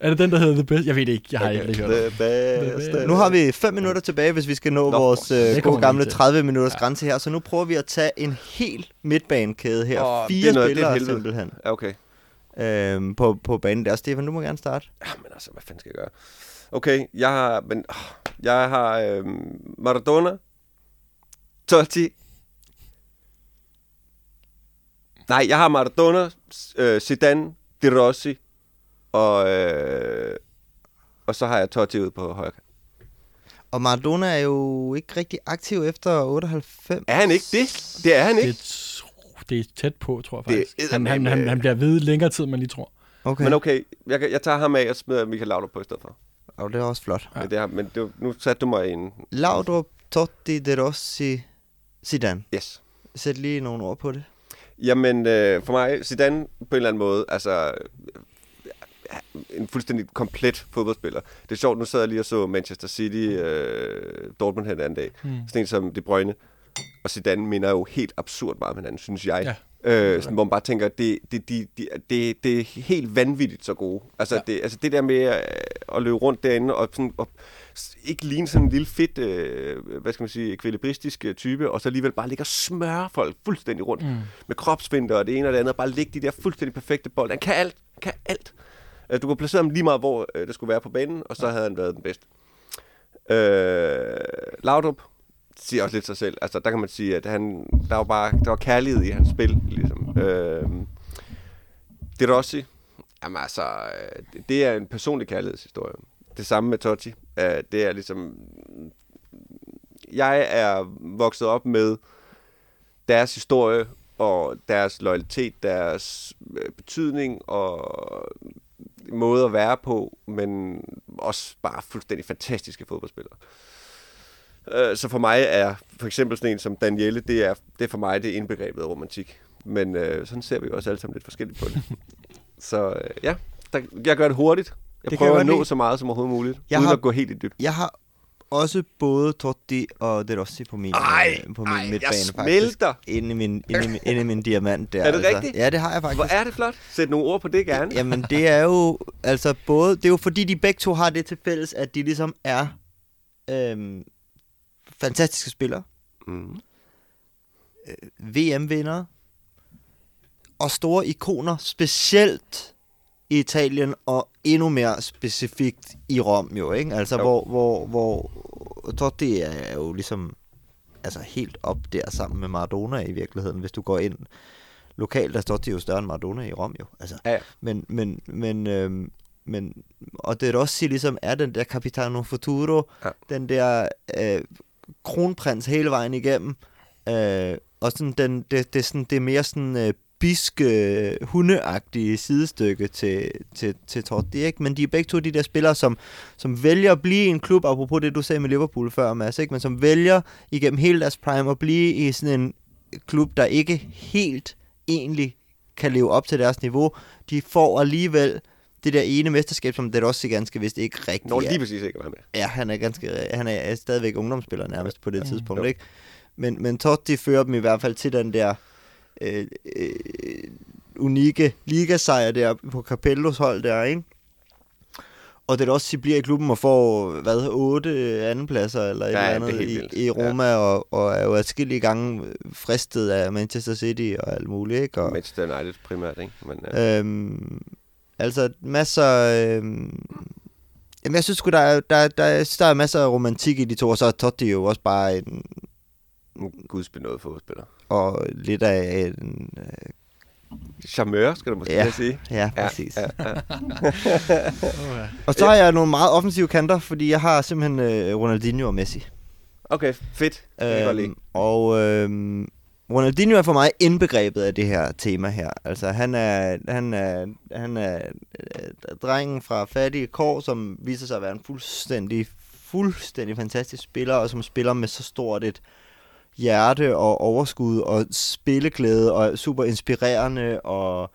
Er det den, der hedder The Best? Jeg ved det ikke. Jeg har okay. ikke hørt best. Nu har vi 5 minutter tilbage, hvis vi skal nå Nå, vores øh, det gode gamle til. 30 minutters Ja. grænse her. Så nu prøver vi at tage en hel midtbanekæde her. Åh, det Fire er noget- det er spillere et helvede. simpelthen Ja, okay. øhm, på, på banen der. Stefan, du må gerne starte. Ja, men altså, hvad fanden skal jeg gøre? Okay, jeg har, men, øh, jeg har øhm, Maradona, Totti. Nej, jeg har Maradona, øh, Zidane, De Rossi, og, øh, og så har jeg Totti ud på højre kant. Og Maradona er jo ikke rigtig aktiv efter 98. Er han ikke det? Det er han ikke. Det, det er tæt på, tror jeg Det er faktisk. Han, han, eddermame- han, han bliver ved længere tid, end man lige tror. Okay, Men okay, jeg, jeg tager ham af og smider Michael Laudrup på i stedet for. og det er også flot. Ja. Men, det har, men det, nu satte du mig i en... Laudrup, Totti, De Rossi, Zidane. Yes. Sæt lige nogle ord på det. Jamen, øh, for mig, Zidane på en eller anden måde, altså øh, en fuldstændig komplet fodboldspiller. Det er sjovt, nu sad jeg lige og så Manchester City, øh, Dortmund her den anden dag. Hmm. Sådan en som De Bruyne og Zidane minder jo helt absurd meget om hinanden, synes jeg. Ja. Øh, sådan, hvor man bare tænker, det, det, det, det, det, det er helt vanvittigt så gode. Altså, Ja. det, altså det der med øh, at løbe rundt derinde og, sådan, og ikke ligne sådan en lille fedt, øh, hvad skal man sige, ekvilibristisk øh, type, og så alligevel bare ligge og smøre folk fuldstændig rundt Mm. med kropsfinder og det ene og det andet, og bare lægge de der fuldstændig perfekte bold. Han kan alt. Han kan alt. Øh, Du kunne placere ham lige meget, hvor øh, det skulle være på banen, og så havde han været den bedste. Øh, Laudrup siger også lidt sig selv. Altså, der kan man sige, at han, der var bare der var kærlighed i hans spil. Ligesom. Øh, De Rossi, jamen altså, øh, det- det er en personlig kærlighedshistorie. Det samme med Totti. Øh, det er ligesom... Jeg er vokset op med deres historie og deres loyalitet, deres øh, betydning og måde at være på, men også bare fuldstændig fantastiske fodboldspillere. Så for mig er for eksempel sådan en som Danielle, det er, det er for mig det indbegrebet af romantik. Men øh, sådan ser vi jo også alle sammen lidt forskelligt på det. så øh, ja, der, jeg gør det hurtigt. Jeg Det prøver jeg at nå lide. så meget som overhovedet muligt, Jeg uden har- at gå helt i dybden. Jeg har også både Totti og De Rossi på min, Ej, øh, på min ej, midtbane jeg faktisk. Inde i min, inde i min, inde i min diamant der. Er det altså. rigtigt? Ja, det har jeg faktisk. Hvor er det flot. Sæt nogle ord på det gerne. Jamen, det er jo altså både, det er jo fordi, de begge to har det til fælles, at de ligesom er øhm, fantastiske spillere, Mm. VM-vindere og store ikoner, specielt i Italien og endnu mere specifikt i Rom jo, ikke? Altså, Jo. hvor, hvor, hvor Totti er jo ligesom altså helt op der sammen med Maradona i virkeligheden, hvis du går ind lokalt, der står de jo større end Maradona i Rom jo. Altså, Ja, men, men, men, øhm, men, og det Rossi ligesom er den der Capitano Futuro, Ja. den der øh, kronprins hele vejen igennem, øh, og sådan den, det, det, er sådan, det er mere sådan øh, biske, hundeagtige sidestykke til, til, til ikke? Men de er begge to de der spillere, som, som vælger at blive i en klub, apropos det, du sagde med Liverpool før, Mads, ikke? Men som vælger igennem hele deres prime at blive i sådan en klub, der ikke helt egentlig kan leve op til deres niveau. De får alligevel det der ene mesterskab, som det også ganske vist ikke rigtigt Når er. lige præcis ikke var med. Ja, han er ganske han er stadigvæk ungdomsspiller nærmest på det Mm. tidspunkt, Jo. ikke? Men, men Totti fører dem i hvert fald til den der øh, øh, unikke ligasejr der på Capellos hold der, ikke? Og det er også, de bliver i klubben og får, hvad, otte andenpladser eller et Ja, eller det er andet i, vildt. i Roma, ja. og, og er jo adskillige gange fristet af Manchester City og alt muligt, ikke? Og, Manchester United primært, ikke? Men, ja. Øhm, altså masser... Øhm, jamen jeg synes sgu, der er, der, der, synes, der er masser af romantik i de to, og så er Totti jo også bare en, en gudsbenået fodboldspiller. og lidt af en... Øh, Charmeur, skal du måske Ja. sige. ja, Ja, præcis. ja, ja. Ja. Og så har jeg nogle meget offensive kanter, fordi jeg har simpelthen øh, Ronaldinho og Messi. Okay, fedt. Øhm, og øhm, Ronaldinho er for mig indbegrebet af det her tema her. Altså han er, han er, han er øh, drengen fra fattige kår, som viser sig at være en fuldstændig, fuldstændig fantastisk spiller, og som spiller med så stort et hjerte og overskud og spilleglæde og er super inspirerende og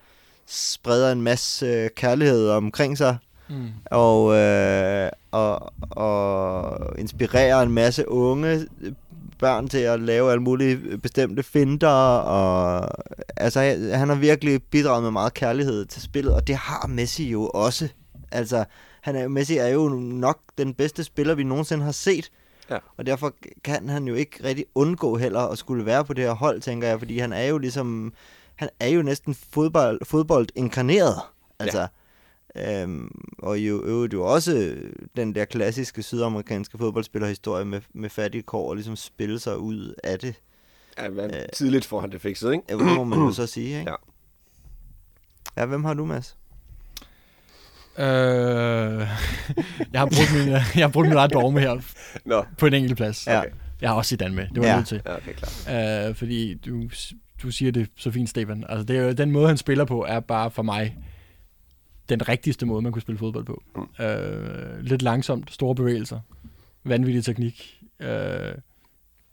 spreder en masse kærlighed omkring sig Mm. og, øh, og, og inspirerer en masse unge børn til at lave alle mulige bestemte finder, og altså, han har virkelig bidraget med meget kærlighed til spillet, og det har Messi jo også. Altså, han er, Messi er jo nok den bedste spiller, vi nogensinde har set, Ja. og derfor kan han jo ikke rigtig undgå heller at skulle være på det her hold, tænker jeg, fordi han er jo ligesom, han er jo næsten fodbold, fodbold inkarneret. Altså, ja. Øhm, og jo øvrigt jo også den der klassiske sydamerikanske fodboldspillerhistorie med, med fattige kår og ligesom spille sig ud af det. Ja, men Øh. tidligt får han det fikset, ikke? Ja, det må man jo så sige, ikke? Ja. Ja, hvem har du, Mads? Øh, jeg har brugt min, jeg har brugt min eget dogme her Nå, på en enkelt plads. Ja. okay. Jeg har også Zidane med. Det var jeg Ja. nødt til. Ja, okay, klart. Øh, fordi du, du siger det så fint, Stefan. Altså, det er jo, den måde, han spiller på, er bare for mig den rigtigste måde, man kunne spille fodbold på. Mm. Øh, lidt langsomt, store bevægelser, vanvittig teknik, øh,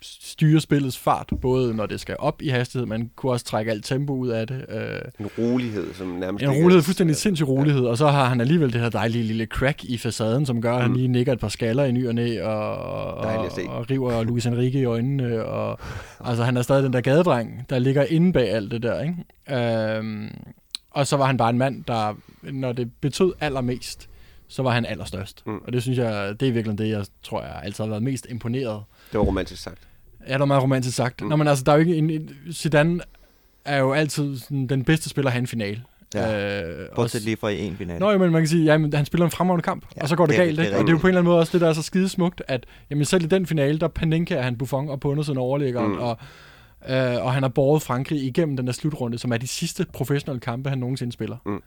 styre spillets fart, både når det skal op i hastighed, man kunne også trække alt tempo ud af det. Øh, En rolighed, som nærmest en rolighed, fuldstændig sindssyg rolighed, og så har han alligevel det her dejlige lille crack i facaden, som gør, at han Mm. lige nikker et par skaller i ny og næ, og, og, og river Luis Enrique i øjnene, og altså han er stadig den der gadedreng, der ligger inde bag alt det der, ikke? Øhm, og så var han bare en mand, der, når det betød allermest, så var han allerstørst. Mm. Og det synes jeg, det er virkelig det, jeg tror, jeg altid har været mest imponeret Det var romantisk sagt. Ja, det er meget romantisk sagt. Mm. Nå, men altså, der er jo ikke en, en, Zidane er jo altid sådan, den bedste spiller at have en finale. Ja. Øh, Bortset lige fra i en final. Nå, jo, men man kan sige, jamen, han spiller en fremragende kamp, Ja, og så går det, det galt, det ikke? Og det er jo på en eller anden måde også det, der er så skide smukt, at jamen, selv i den finale, der Panenka er han Buffon og på undersiden overlæggeren, mm. og, øh, og han har båret Frankrig igennem den der slutrunde, som er de sidste professionelle kampe, han nogensinde spiller. Mm.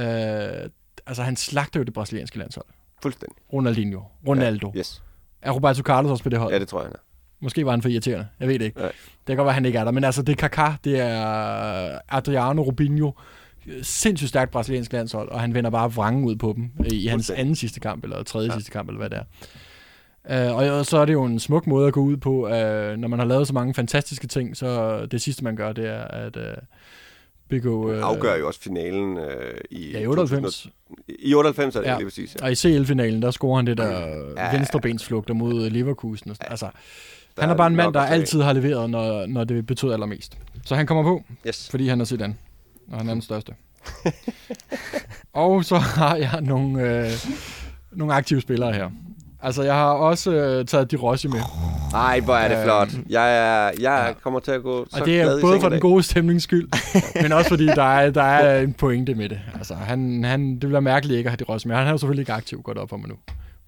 Øh, altså, han slagter jo det brasilianske landshold. Fuldstændig. Ronaldinho, Ronaldo. Ja. Yes. Er Roberto Carlos også på det hold? Ja, det tror jeg, han er. Måske var han for irriterende. Jeg ved det ikke. Nej. Det kan godt være, han ikke er der. Men altså, det er Kaká, det er Adriano Rubinho. Sindssygt stærkt brasiliansk landshold, og han vender bare vrangen ud på dem i hans anden sidste kamp, eller tredje Ja. ja. sidste kamp, eller hvad det er. Uh, og, så er det jo en smuk måde at gå ud på, uh, når man har lavet så mange fantastiske ting, så det sidste, man gør, det er at uh, begå... Han afgør jo også finalen øh, i... Ja, i 98. I 98 er det Ja. ja. lige præcis. Ja. Og i CL-finalen, der scorer han det der Ja. ja. venstrebensflugter mod Leverkusen. Og sådan. Altså, Der han er bare en mand, der altid har leveret, når, når det betød allermest. Så han kommer på, Yes. fordi han er Zidane, og han er den største. og så har jeg nogle, øh, nogle aktive spillere her. Altså, jeg har også øh, taget De Rossi med. Ej, hvor er det Øhm, flot. Jeg, er, jeg ja. kommer til at gå så Og det er både for den gode stemnings skyld, men også fordi der er, der er en pointe med det. Altså, han, han, det bliver mærkeligt ikke at have De Rossi med. Han er jo selvfølgelig ikke aktiv, godt op for mig nu.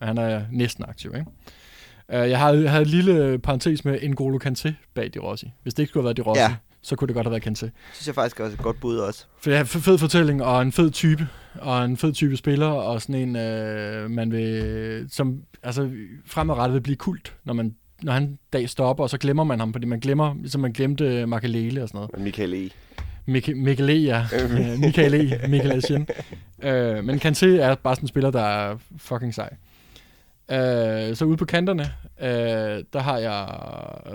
Men han er næsten aktiv, ikke? Uh, jeg havde, havde et lille parentes med N'Golo Kanté bag De Rossi. Hvis det ikke skulle have været De Rossi, Ja. så kunne det godt have været kendt til. synes jeg faktisk også er et godt bud også. For det er en fed fortælling, og en fed type, og en fed type spiller, og sådan en, øh, man vil, som altså, fremadrettet vil blive kult, når man når han dag stopper, og så glemmer man ham, fordi man glemmer, ligesom man glemte Makalele og sådan noget. Michael E. Mik- Mikkel E, ja. Øh, Michael E. Michael Essien. øh, men Kanté er bare sådan en spiller, der er fucking sej. Øh, så ude på kanterne, øh, der har jeg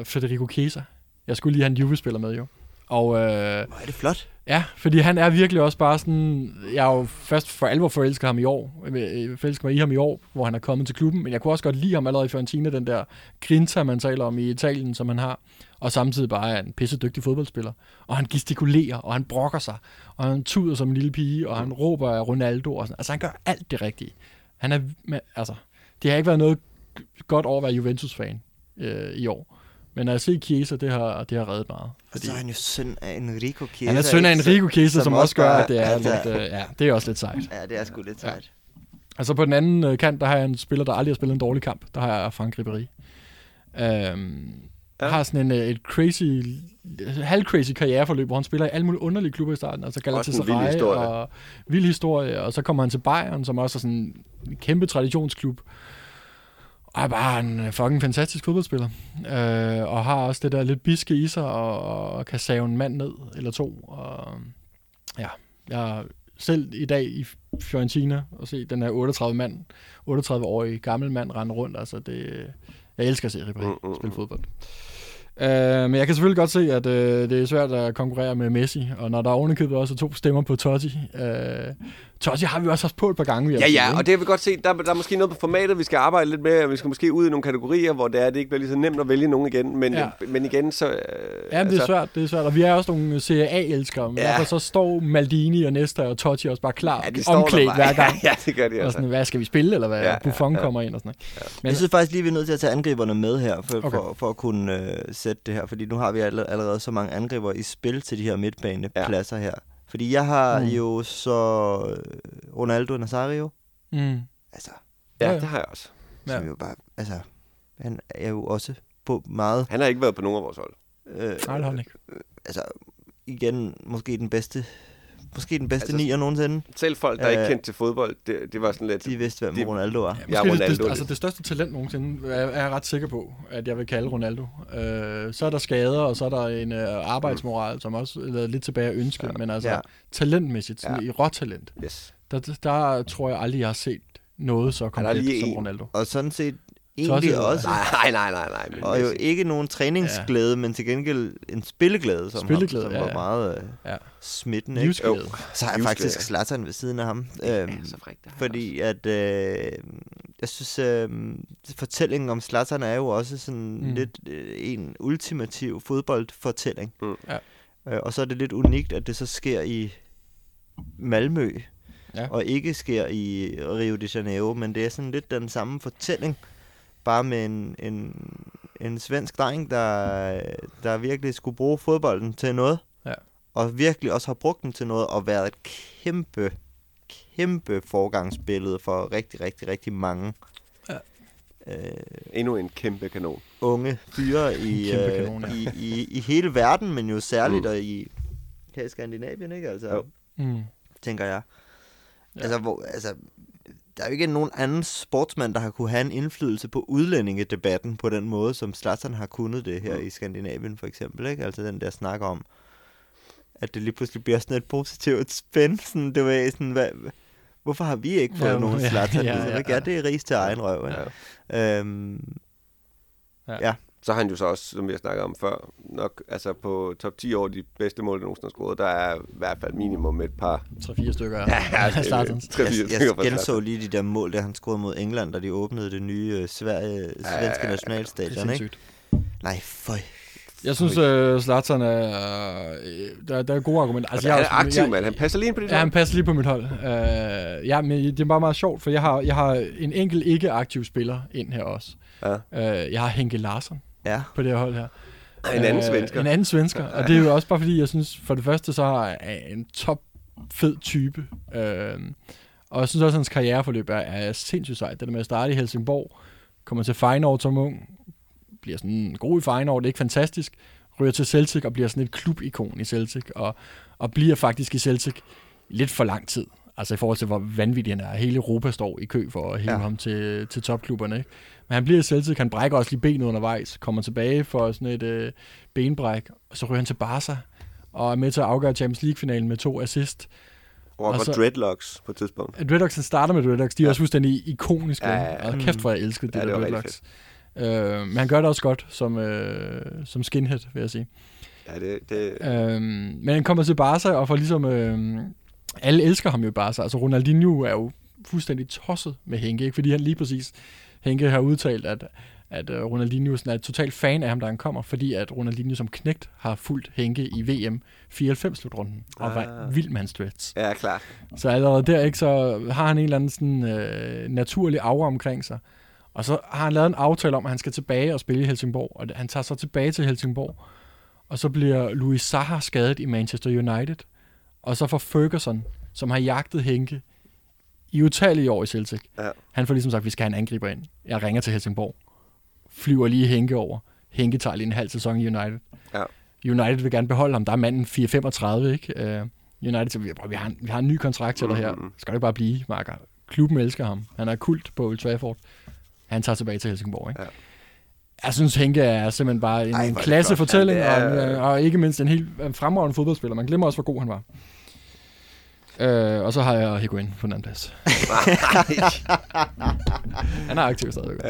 Federico Chiesa. Jeg skulle lige have en Juve-spiller med, jo. Og øh, Hvor er det flot. ja, fordi han er virkelig også bare sådan... Jeg er jo først for alvor forelsket ham i år. øh, Forelsket mig i ham i år, hvor han er kommet til klubben. Men jeg kunne også godt lide ham allerede i Fiorentina, den der grinta, man taler om i Italien, som han har. Og samtidig bare er en pisse dygtig fodboldspiller. Og han gestikulerer, og han brokker sig. Og han tuder som en lille pige, og han råber af Ronaldo. Og sådan. Altså han gør alt det rigtige. Han er... Altså, det har ikke været noget godt over at være Juventus-fan øh, i år. Men at se Chiesa, det har, det har reddet meget. Og Fordi så er han jo søn af Enrico Chiesa. han er søn af? Enrico Chiesa, som, som også gør, at det er altså, lidt... Øh, ja, det er også lidt sejt. Ja, det er sgu lidt Ja. sejt. Altså på den anden øh, kant, der har jeg en spiller, der aldrig har spillet en dårlig kamp. Der har jeg Frank Ribéry. Øhm, Ja. Har sådan en, øh, et crazy, halv-crazy karriereforløb, hvor han spiller i alle mulige underlige klubber i starten. Altså en vild Galatasaray historie. og vild historie. Og så kommer han til Bayern, som også er sådan en kæmpe traditionsklub. Og er bare en fucking fantastisk fodboldspiller. Øh, og har også det der lidt biske i sig, og, og kan save en mand ned, eller to. Og, ja, jeg selv i dag i Fiorentina og se den her 38 mand, 38-årige gammel mand rende rundt. Altså det, jeg elsker at se Ribéry Mm, mm, spille fodbold. Uh, men jeg kan selvfølgelig godt se, at uh, det er svært at konkurrere med Messi, og når der er ovenikøbet også er to stemmer på Totti. Uh, Totti har vi også haft på et par gange. vil jeg Ja, ja, ikke? og det har vi godt set. Der, der er måske noget på formatet, vi skal arbejde lidt med, og vi skal måske ud i nogle kategorier, hvor det er, det ikke bliver lige så nemt at vælge nogen igen. Men, Ja. men igen, så... Øh, Ja, men det er svært, det er svært. Og vi er også nogle Serie A-elskere, men Ja. ja. derfor så står Maldini og Nesta og Totti også bare klar, Ja, de ja, står omklædt hver gang. ja, det gør de Og altså. sådan, hvad skal vi spille, eller hvad? Ja, ja, Ja, Buffon ja. kommer ind og sådan noget. Men- Jeg synes faktisk lige, vi er nødt til at tage angriberne med her, for, okay. For, for at kunne øh, sætte det her. Fordi nu har vi alle- allerede så mange angriber i spil til de her midtbanepladser ja. her. Fordi jeg har mm. Jo så øh, Ronaldo Nazario, Mm. altså, Ja, Ja, ja. det har jeg også. ja. som Ja. jo bare, altså, han er jo også på meget, Han har ikke været på nogen af vores hold. øh, Nej, det har han ikke. altså, igen, måske den bedste, måske den bedste Altså, nier nogensinde. Selv folk, der Øh, ikke kendte til fodbold, det, det var sådan lidt... De vidste, hvem det- Ronaldo var. Ja, er det, Ronaldo det, altså det største talent nogensinde, er, er jeg ret sikker på, at jeg vil kalde Ronaldo. Øh, så er der skader, og så er der en øh, arbejdsmoral, som også er lidt tilbage at ønske, ja. men altså Ja. ja. talentmæssigt, sådan Ja. ja. i råtalent, Yes. der, der, tror jeg aldrig, jeg har set noget så komplet som en. Ronaldo. Og sådan set egentlig er- også. Nej, nej, nej, nej. Men Og jo ikke nogen træningsglæde, ja. men til gengæld en spilleglæde, som, Spilleglæde, som ja, var meget øh, Ja. smittende. Ikke? Livsglæde. Så har jeg faktisk Zlatan ved siden af ham. Øhm, Ja, så har jeg fordi at, øh, jeg synes, øh, fortællingen om Zlatan er jo også sådan. Mm. lidt øh, en ultimativ fodboldfortælling. Mm. Ja. Øh, og så er det lidt unikt, at det så sker i Malmø, Ja. og ikke sker i Rio de Janeiro, men det er sådan lidt den samme fortælling, bare med en, en, en svensk dreng, der, der virkelig skulle bruge fodbolden til noget, Ja. og virkelig også har brugt den til noget, og været et kæmpe, kæmpe forgangsbillede for rigtig, rigtig, rigtig mange Ja. øh, Endnu en kæmpe kanon. unge fyre i, Kæmpe øh, kanon, ja. i, i, i hele verden, men jo særligt Mm. mm. i, her i Skandinavien, ikke? Altså, Jo. Mm. tænker jeg. Ja. Altså, hvor, altså, der er jo ikke nogen anden sportsmand, der har kunne have en indflydelse på udlændingedebatten på den måde, som Zlatan har kunnet det her Mm. i Skandinavien for eksempel. Ikke? Altså den der snak om, at det lige pludselig bliver sådan et positivt spænd. Sådan, det var sådan, hvad, hvorfor har vi ikke fået Ja, ja, nogen ja, Zlatan? ja, Ja, ja, ja, ja. ja, det er ris til egen røv. Ikke? Ja. Øhm, Så har han jo så også, som vi har snakket om før, nok altså på top 10 over de bedste mål, der nogensinde har scoret, der er i hvert fald minimum et par. 3-4 stykker Ja, er Zlatans. tre, jeg, fire jeg genså lige de der mål, der han scorede mod England, da de åbnede det nye øh, Sverige, svenske ja, ja. Det er nationalstadion. Ikke? Nej, føj. Jeg synes, uh, Zlatan er... Uh, der, der er gode argumenter. Altså, han er aktiv, jeg- mand. Han passer lige ind på dit Ja, han hold. passer lige på mit hold. Uh, ja, men det er bare meget sjovt, for jeg har, jeg har en enkelt ikke-aktiv spiller ind her også. Ja. Uh, jeg har Henke Larsson Ja. på det her hold her. En anden Øh, svensker. En anden svensker. Og det er jo også bare fordi, jeg synes, for det første, så har jeg en top fed type. Øh, og jeg synes også, at hans karriereforløb er, er sindssygt sejt. Det der med at starte i Helsingborg, kommer til Feyenoord som ung, bliver sådan god i Feyenoord, det er ikke fantastisk, ryger til Celtic og bliver sådan et klubikon i Celtic, og, og bliver faktisk i Celtic lidt for lang tid. Altså i forhold til, hvor vanvittig han er. Hele Europa står i kø for at hive ja. Ham til, til topklubberne. Ikke? Men han bliver Celtic, han brækker også lige benet undervejs, kommer tilbage for sådan et øh, benbræk, og så ryger han til Barca, og er med til at afgøre Champions League-finalen med to assist. Og, Og så- dreadlocks på et tidspunkt. Dreadlocks, han starter med Dreadlocks, de er Ja. også fuldstændig ikoniske. Ja, Ja, ja. Og kæft, hvor jeg elskede det Ja, det der Dreadlocks. Øh, men han gør det også godt som, øh, som skinhead, vil jeg sige. Ja, det, det, Øhm, men han kommer til Barca og får ligesom... Øh, alle elsker ham jo i Barca. Altså Ronaldinho er jo fuldstændig tosset med Henke, ikke? fordi han lige præcis... Henke har udtalt, at, at øh, Ronaldinho sådan er totalt fan af ham, da han kommer, fordi at Ronaldinho som knægt har fulgt Henke i VM 94-slutrunden, og var Ah. vild med hans ja, klart. Så allerede der, ikke, så har han en eller anden sådan, øh, naturlig aura omkring sig. Og så har han lavet en aftale om, at han skal tilbage og spille i Helsingborg. Og han tager så tilbage til Helsingborg. Og så bliver Louis Saha skadet i Manchester United. Og så får Ferguson, som har jagtet Henke i utallige år i Celtic. Ja. Han får ligesom sagt, at vi skal have en angriber ind. Jeg ringer til Helsingborg. Flyver lige Henke over. Henke tager lige en halv sæson i United. Ja. United vil gerne beholde ham. Der er manden 4-35, ikke? Uh, United siger, "Prøv, vi har, en, vi har en ny kontrakt til dig her. Mhm. Skal det bare blive, Marker? Klubben elsker ham. Han er kult på Old Trafford. Han tager tilbage til Helsingborg, ikke? Ja. Jeg synes, Henke er simpelthen bare en Ej, det klasse fortælling, Han og, er- og, ikke mindst en helt en fremragende fodboldspiller. Man glemmer også, hvor god han var. Øh, og så har jeg Higuain på den anden plads. han er aktiv ja, Og ja.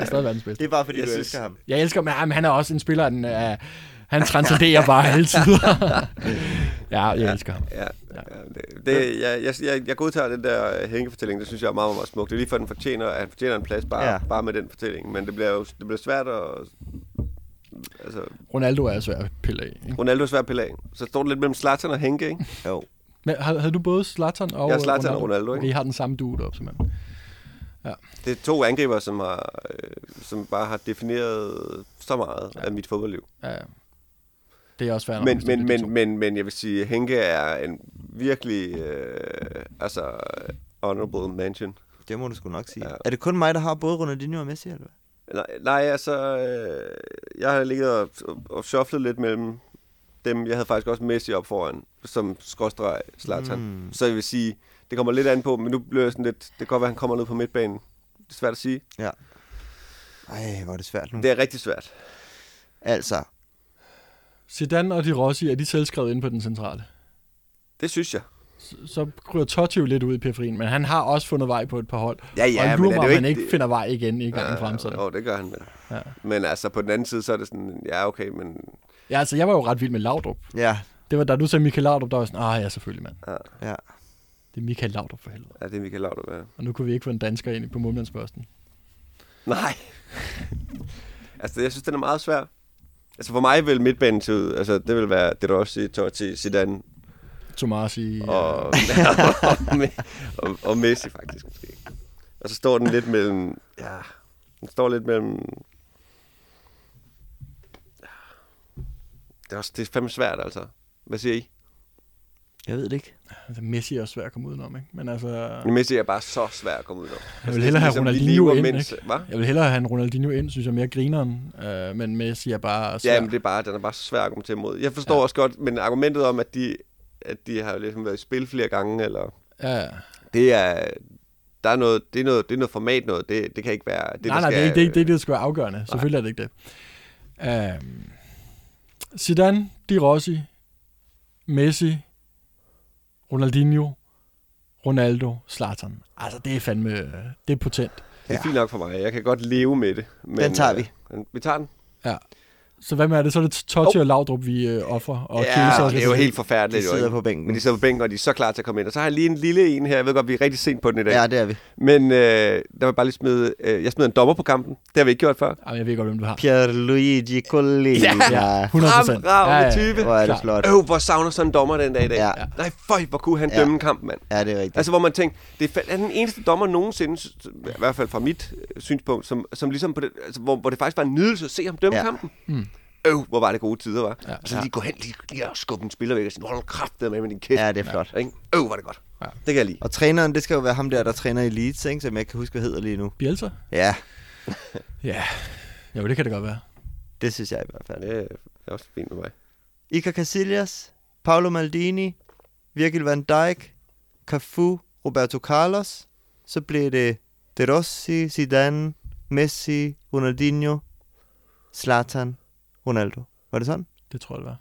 er stadig verdens bedste. Det er bare fordi, Jeg du synes- elsker ham. Jeg elsker ham, men han er også en spiller, den er, han transcenderer bare alle tider. ja, jeg elsker ham. Ja, ja. det, det, jeg, jeg, jeg, jeg godtager den der hængefortælling, det synes jeg er meget, meget smukt. Det er lige for, at den fortjener, at han fortjener en plads bare, Ja. bare med den fortælling. Men det bliver jo det bliver svært at... Altså, Ronaldo er svær at pille af. Ikke? Ronaldo er svært at pille af. Så står det lidt mellem Zlatan og Henke, ikke? Jo. Men havde, du både Zlatan og Jeg har Zlatan og Ronaldo, ikke? I har den samme duo deroppe, simpelthen. Det er to angriber, som, har, øh, som bare har defineret så meget Ja. ja. af mit fodboldliv. Ja, ja. det er også fair nok, Men, men, men, men, men jeg vil sige, at Henke er en virkelig øh, altså, honorable mention. Det må du sgu nok sige. Ja. Ja. Er det kun mig, der har både Ronaldinho og Messi, eller hvad? Nej, nej altså, øh, jeg har ligget og, og shufflet lidt mellem dem. Jeg havde faktisk også Messi op foran, som skråstreg Zlatan. Mm. Så jeg vil sige, det kommer lidt an på, men nu bliver jeg sådan lidt, det kan godt være, at han kommer ned på midtbanen. Det er svært at sige. Ej, hvor er det svært nu. Det er rigtig svært. Altså, Zidane og De Rossi, er de selv skrevet ind på den centrale? Det synes jeg. Så, så ryger Totti jo lidt ud i periferien, men han har også fundet vej på et par hold. Ja, ja, og men lurer er mig, om han ikke finder vej igen i gang frem. Så. Jo, det gør han. Ja. Men altså, på den anden side, så er det sådan, ja, okay, men ja, altså jeg var jo ret vild med Laudrup. ja. Det var da du sagde Michael Laudrup, der var sådan, ah ja, selvfølgelig mand. Ja. Det er Michael Laudrup for helvede. ja, det er Michael Laudrup, ja. Og nu kunne vi ikke få en dansker ind på målmandsposten. Nej. altså, jeg synes, den er meget svær. Altså, for mig vil midtbanen se ud, altså, det vil være, det er også sige, Totti, Zidane Tomasi. og, og, og, og Messi, faktisk, måske. Og så står den lidt mellem, ja, den står lidt mellem, det er, også, det er fandme svært, altså. Hvad siger I? Jeg ved det ikke. Altså, Messi er også svær at komme udenom, ikke? Men altså, Men Messi er bare så svær at komme ud af. jeg vil hellere have ligesom, Ronaldinho ind, mens- ikke? Hvad? Jeg vil hellere have en Ronaldinho ind, synes jeg, mere grineren. Øh, men Messi er bare svær. Ja, men det er bare, den er bare så svær at argumentere imod. Jeg forstår Ja. også godt, men argumentet om, at de, at de har ligesom været i spil flere gange, eller Ja. det er, der er noget, det er noget, det er noget format noget. Det, det kan ikke være det, nej, der nej, skal, det er ikke det, ikke det, der skal være afgørende. Selvfølgelig er det ikke det. Øhm, Zidane, Di Rossi, Messi, Ronaldinho, Ronaldo, Zlatan. Altså, det er fandme, det er potent. Det er fint nok for mig. Jeg kan godt leve med det. Men, Den tager vi. øh, Vi tager den. Så hvad med det? Så er det Totti oh. og Laudrup, vi øh, offrer. Og ja, og det er jo helt De forfærdeligt. jo, sidder ikke? på bænken. Men de sidder på bænken, og de er så klar til at komme ind. Og så har jeg lige en lille en her. Jeg ved godt, vi er rigtig sent på den i dag. Ja, det er vi. Men øh, der jeg bare lige smide... Øh, jeg smider en dommer på kampen. Det har vi ikke gjort før. Jamen, jeg ved godt, hvem du har. Pierluigi Collina. Ja, 100 procent. Fremragende type. Hvor er det flot. Øv, hvor savner sådan en dommer den dag i dag. Ja. Nej, føj, hvor kunne han Ja. dømme en kamp, mand. Ja, det er rigtigt. Altså, hvor man tænkte, det er er den eneste dommer nogensinde, i hvert fald fra mit øh, synspunkt, som, som ligesom på det, altså, hvor, hvor det faktisk var en nydelse at se ham dømme Ja. ja. kampen. Mm. Øv, hvor var det gode tider, var. Ja. Ja. Og så Ja. lige gå hen, lige, lige og skubbe en spiller væk og sige, hold kraft med med din kæft. Ja, det er flot. Ikke? Øv, var det godt. Ja. Ja. Det kan jeg lide. Og træneren, det skal jo være ham der, der træner i Leeds, ikke? som jeg ikke kan huske, hvad hedder lige nu. Bielsa? Ja, Ja. Jo, det kan det godt være. Det synes jeg i hvert fald. Det er også fint med mig. Iker Casillas, Paolo Maldini, Virgil van Dijk, Cafu, Roberto Carlos. Så blev det De Rossi, Zidane, Messi, Ronaldinho, Zlatan, Ronaldo. Var det sådan? Det tror jeg, det var.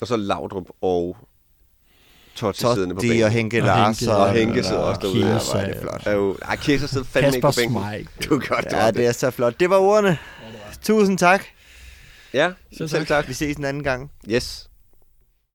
Og så Laudrup og Totti siddende på Totti bænken. og Henke Og Larsson. Henke, Og Henke sidder også derude. Ja, er det flot. Er jo, ej, Kiesa sidder fandme ikke Kasper på bænken. Schmeichel. Du er godt, det Ja, var det er så flot. Det var ordene. Tusind tak. Ja, Selv selv tak. tak. Vi ses en anden gang. Yes.